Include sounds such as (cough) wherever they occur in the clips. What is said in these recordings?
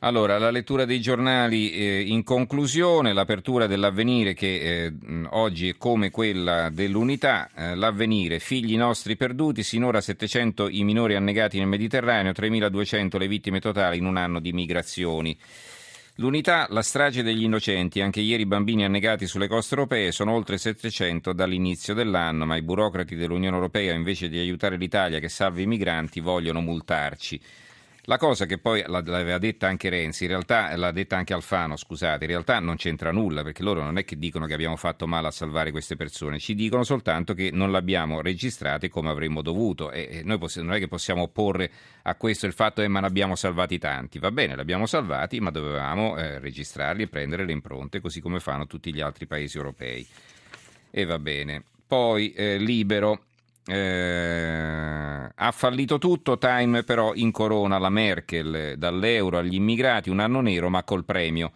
Allora, la lettura dei giornali eh, in conclusione, l'apertura dell'avvenire che eh, oggi è come quella dell'unità, eh, l'avvenire, figli nostri perduti, sinora 700 i minori annegati nel Mediterraneo, 3200 le vittime totali in un anno di migrazioni. L'unità, la strage degli innocenti, anche ieri bambini annegati sulle coste europee, sono oltre 700 dall'inizio dell'anno, ma i burocrati dell'Unione Europea, invece di aiutare l'Italia che salva i migranti, vogliono multarci. La cosa che poi l'aveva detta anche Renzi, in realtà l'ha detta anche Alfano, scusate, in realtà non c'entra nulla perché loro non è che dicono che abbiamo fatto male a salvare queste persone, ci dicono soltanto che non l'abbiamo registrate come avremmo dovuto e noi possiamo, non è che possiamo opporre a questo il fatto che ma ne abbiamo salvati tanti, va bene, li abbiamo salvati ma dovevamo eh, registrarli e prendere le impronte così come fanno tutti gli altri paesi europei. E va bene. Poi eh, libero, eh, ha fallito tutto, Time però incorona la Merkel, dall'euro agli immigrati, un anno nero ma col premio.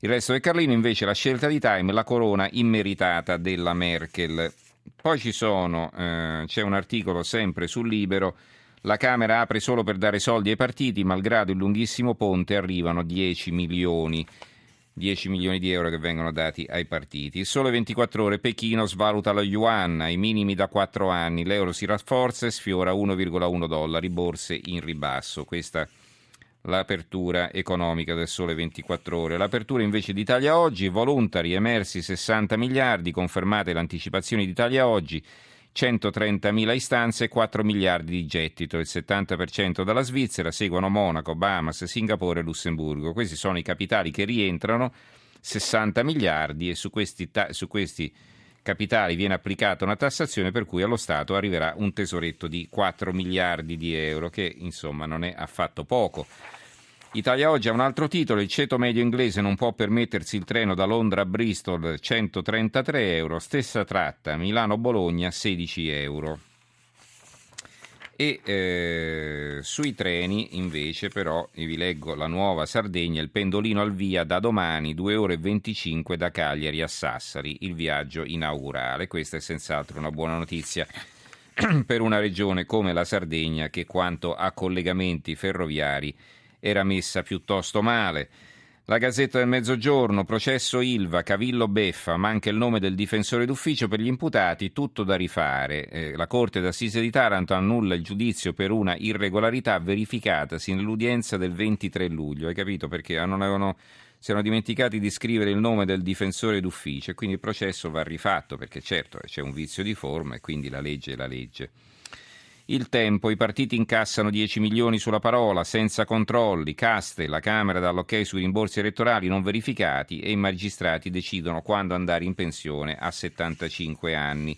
Il resto del Carlino invece la scelta di Time, la corona immeritata della Merkel. Poi ci sono, eh, c'è un articolo sempre sul Libero, la Camera apre solo per dare soldi ai partiti, malgrado il lunghissimo ponte arrivano 10 milioni. 10 milioni di euro che vengono dati ai partiti. Sole 24 ore, Pechino svaluta lo yuan ai minimi da 4 anni, l'euro si rafforza e sfiora 1,1 dollari, borse in ribasso. Questa l'apertura economica del sole 24 ore. L'apertura invece d'Italia oggi, volontari emersi 60 miliardi, confermate le anticipazioni d'Italia oggi 130.000 istanze e 4 miliardi di gettito, il 70% dalla Svizzera, seguono Monaco, Bahamas, Singapore e Lussemburgo. Questi sono i capitali che rientrano, 60 miliardi e su questi, su questi capitali viene applicata una tassazione per cui allo Stato arriverà un tesoretto di 4 miliardi di euro, che insomma non è affatto poco. Italia Oggi ha un altro titolo, il ceto medio inglese non può permettersi il treno da Londra a Bristol 133 euro, stessa tratta Milano-Bologna 16 euro. E eh, sui treni invece però vi leggo la nuova Sardegna, il pendolino al via da domani 2 ore e 25 da Cagliari a Sassari, il viaggio inaugurale. Questa è senz'altro una buona notizia (clears throat) per una regione come la Sardegna che quanto a collegamenti ferroviari era messa piuttosto male. La Gazzetta del Mezzogiorno, processo Ilva, Cavillo Beffa, manca il nome del difensore d'ufficio per gli imputati, tutto da rifare. Eh, la Corte d'Assise di Taranto annulla il giudizio per una irregolarità verificatasi nell'udienza del 23 luglio. Hai capito perché? Ah, avevano, si erano dimenticati di scrivere il nome del difensore d'ufficio e quindi il processo va rifatto perché certo c'è un vizio di forma e quindi la legge è la legge. Il tempo, i partiti incassano 10 milioni sulla parola, senza controlli, caste, la Camera dà l'ok sui rimborsi elettorali non verificati e i magistrati decidono quando andare in pensione a 75 anni.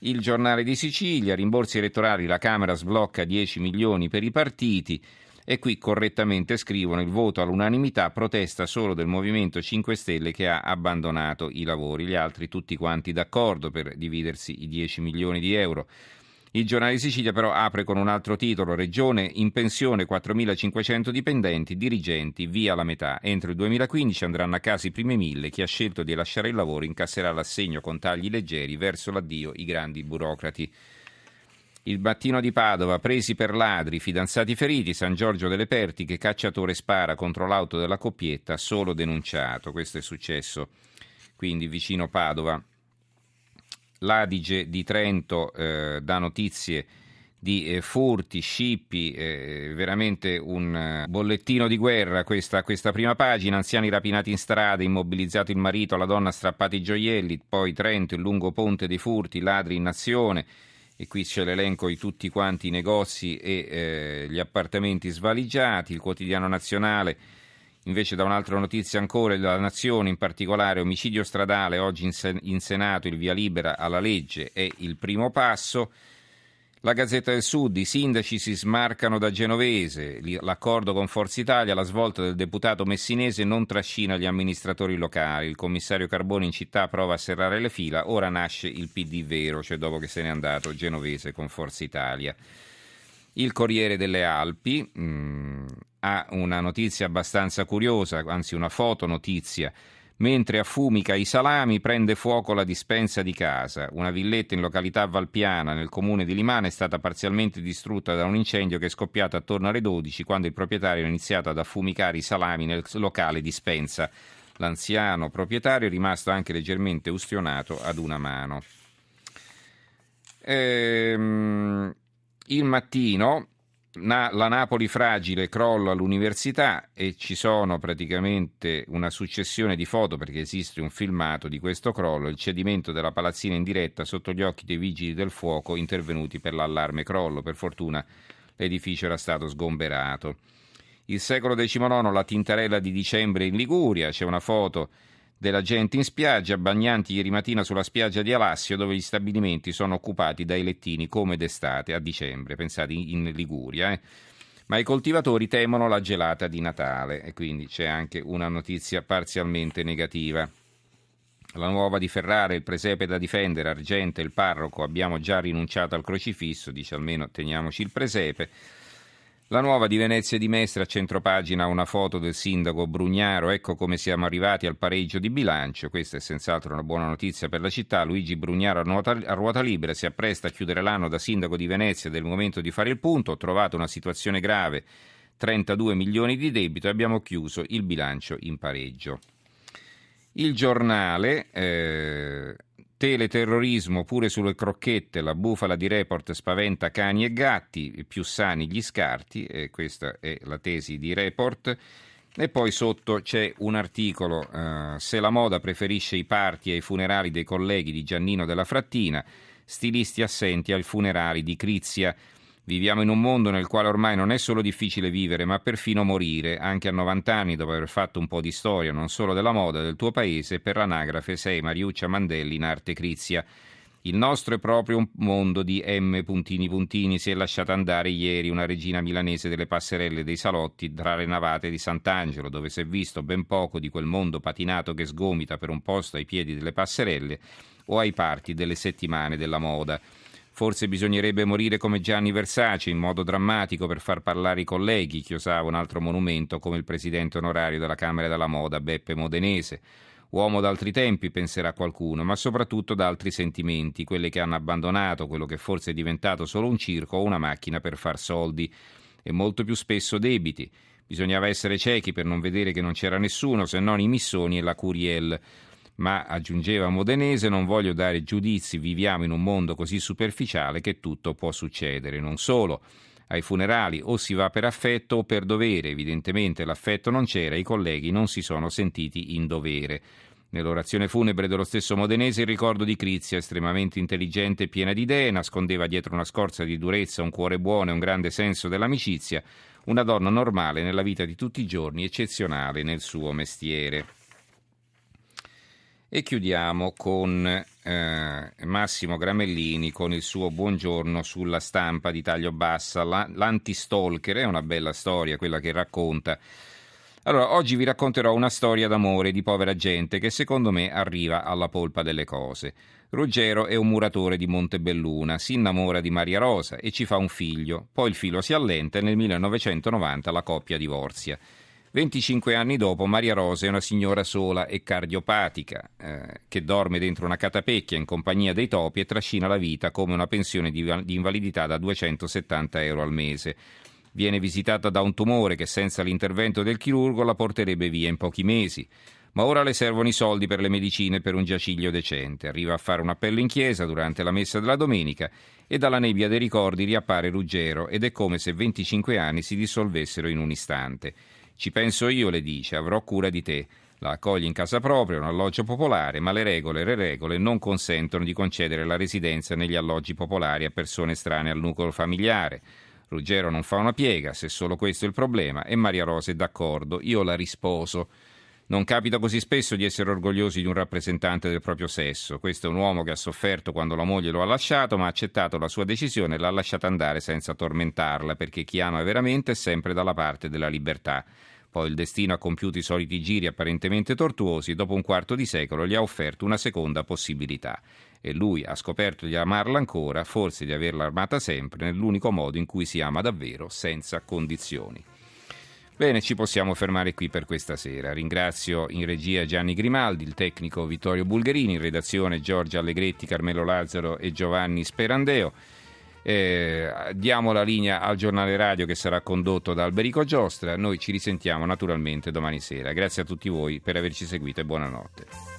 Il giornale di Sicilia, rimborsi elettorali, la Camera sblocca 10 milioni per i partiti e qui correttamente scrivono il voto all'unanimità protesta solo del Movimento 5 Stelle che ha abbandonato i lavori, gli altri tutti quanti d'accordo per dividersi i 10 milioni di euro. Il giornale Sicilia però apre con un altro titolo, Regione in pensione 4.500 dipendenti, dirigenti via la metà. Entro il 2015 andranno a casa i primi mille, chi ha scelto di lasciare il lavoro incasserà l'assegno con tagli leggeri verso l'addio i grandi burocrati. Il mattino di Padova, presi per ladri, fidanzati feriti, San Giorgio delle Perti che cacciatore spara contro l'auto della coppietta, solo denunciato. Questo è successo quindi vicino Padova. L'Adige di Trento eh, dà notizie di eh, furti, scippi, eh, veramente un uh, bollettino di guerra questa, questa, prima pagina, anziani rapinati in strada, immobilizzato il marito, la donna strappati i gioielli, poi Trento, il lungo ponte dei furti, ladri in nazione. E qui c'è l'elenco di tutti quanti i negozi e eh, gli appartamenti svaligiati, il quotidiano nazionale Invece da un'altra notizia ancora, la Nazione in particolare, omicidio stradale, oggi in, sen- in Senato il via libera alla legge è il primo passo. La Gazzetta del Sud, i sindaci si smarcano da Genovese, l'accordo con Forza Italia, la svolta del deputato messinese non trascina gli amministratori locali, il commissario Carboni in città prova a serrare le fila, ora nasce il PD vero, cioè dopo che se n'è andato Genovese con Forza Italia. Il Corriere delle Alpi mh, ha una notizia abbastanza curiosa, anzi una fotonotizia Mentre affumica i salami, prende fuoco la dispensa di casa. Una villetta in località Valpiana, nel comune di Limana, è stata parzialmente distrutta da un incendio che è scoppiato attorno alle 12 quando il proprietario ha iniziato ad affumicare i salami nel locale dispensa. L'anziano proprietario è rimasto anche leggermente ustionato ad una mano. Ehm, il mattino Na- la Napoli fragile crolla all'università e ci sono praticamente una successione di foto perché esiste un filmato di questo crollo, il cedimento della palazzina in diretta sotto gli occhi dei vigili del fuoco intervenuti per l'allarme crollo. Per fortuna l'edificio era stato sgomberato. Il secolo XIX, la tintarella di dicembre in Liguria, c'è una foto della gente in spiaggia, bagnanti ieri mattina sulla spiaggia di Alassio, dove gli stabilimenti sono occupati dai lettini come d'estate a dicembre, pensate in Liguria. Eh. Ma i coltivatori temono la gelata di Natale e quindi c'è anche una notizia parzialmente negativa. La nuova di Ferrara, il presepe da difendere, Argente, il parroco, abbiamo già rinunciato al crocifisso, dice almeno teniamoci il presepe. La nuova di Venezia di Mestre a centropagina una foto del sindaco Brugnaro, ecco come siamo arrivati al pareggio di bilancio, questa è senz'altro una buona notizia per la città, Luigi Brugnaro a, nuota, a ruota libera si appresta a chiudere l'anno da sindaco di Venezia. Il momento di fare il punto, ho trovato una situazione grave, 32 milioni di debito e abbiamo chiuso il bilancio in pareggio. Il giornale, eh, Teleterrorismo pure sulle crocchette, la bufala di report spaventa cani e gatti, più sani gli scarti, e questa è la tesi di report. E poi sotto c'è un articolo, uh, se la moda preferisce i parti ai funerali dei colleghi di Giannino della Frattina, stilisti assenti ai funerali di Crizia. Viviamo in un mondo nel quale ormai non è solo difficile vivere, ma perfino morire. Anche a 90 anni, dopo aver fatto un po' di storia, non solo della moda del tuo paese, per l'anagrafe sei Mariuccia Mandelli in arte Crizia. Il nostro è proprio un mondo di M. Puntini Puntini. Si è lasciata andare ieri una regina milanese delle passerelle dei salotti tra le navate di Sant'Angelo, dove si è visto ben poco di quel mondo patinato che sgomita per un posto ai piedi delle passerelle o ai parti delle settimane della moda. Forse bisognerebbe morire come Gianni Versace in modo drammatico per far parlare i colleghi, chiosava un altro monumento come il presidente onorario della Camera della Moda Beppe Modenese. Uomo d'altri tempi, penserà qualcuno, ma soprattutto da altri sentimenti, quelli che hanno abbandonato quello che forse è diventato solo un circo o una macchina per far soldi, e molto più spesso debiti. Bisognava essere ciechi per non vedere che non c'era nessuno se non i Missoni e la Curiel ma aggiungeva Modenese non voglio dare giudizi, viviamo in un mondo così superficiale che tutto può succedere, non solo. Ai funerali o si va per affetto o per dovere, evidentemente l'affetto non c'era, i colleghi non si sono sentiti in dovere. Nell'orazione funebre dello stesso Modenese il ricordo di Crizia, estremamente intelligente e piena di idee, nascondeva dietro una scorza di durezza un cuore buono e un grande senso dell'amicizia, una donna normale nella vita di tutti i giorni, eccezionale nel suo mestiere. E chiudiamo con eh, Massimo Gramellini con il suo buongiorno sulla stampa di taglio bassa. La, L'antistalker è una bella storia, quella che racconta. Allora, oggi vi racconterò una storia d'amore di povera gente che secondo me arriva alla polpa delle cose. Ruggero è un muratore di Montebelluna, si innamora di Maria Rosa e ci fa un figlio. Poi il filo si allenta e nel 1990 la coppia divorzia. 25 anni dopo Maria Rosa è una signora sola e cardiopatica eh, che dorme dentro una catapecchia in compagnia dei topi e trascina la vita come una pensione di, di invalidità da 270 euro al mese. Viene visitata da un tumore che senza l'intervento del chirurgo la porterebbe via in pochi mesi. Ma ora le servono i soldi per le medicine per un giaciglio decente. Arriva a fare un appello in chiesa durante la messa della domenica e dalla nebbia dei ricordi riappare Ruggero ed è come se 25 anni si dissolvessero in un istante. Ci penso io, le dice, avrò cura di te. La accoglie in casa propria, un alloggio popolare, ma le regole, le regole non consentono di concedere la residenza negli alloggi popolari a persone strane al nucleo familiare. Ruggero non fa una piega, se solo questo è il problema, e Maria Rosa è d'accordo, io la risposo. Non capita così spesso di essere orgogliosi di un rappresentante del proprio sesso. Questo è un uomo che ha sofferto quando la moglie lo ha lasciato, ma ha accettato la sua decisione e l'ha lasciata andare senza tormentarla, perché chi ama veramente è sempre dalla parte della libertà. Poi il destino ha compiuto i soliti giri apparentemente tortuosi e dopo un quarto di secolo gli ha offerto una seconda possibilità. E lui ha scoperto di amarla ancora, forse di averla armata sempre, nell'unico modo in cui si ama davvero, senza condizioni. Bene, ci possiamo fermare qui per questa sera. Ringrazio in regia Gianni Grimaldi, il tecnico Vittorio Bulgherini, in redazione Giorgia Allegretti, Carmelo Lazzaro e Giovanni Sperandeo. Eh, diamo la linea al giornale radio che sarà condotto da Alberico Giostra. Noi ci risentiamo naturalmente domani sera. Grazie a tutti voi per averci seguito e buonanotte.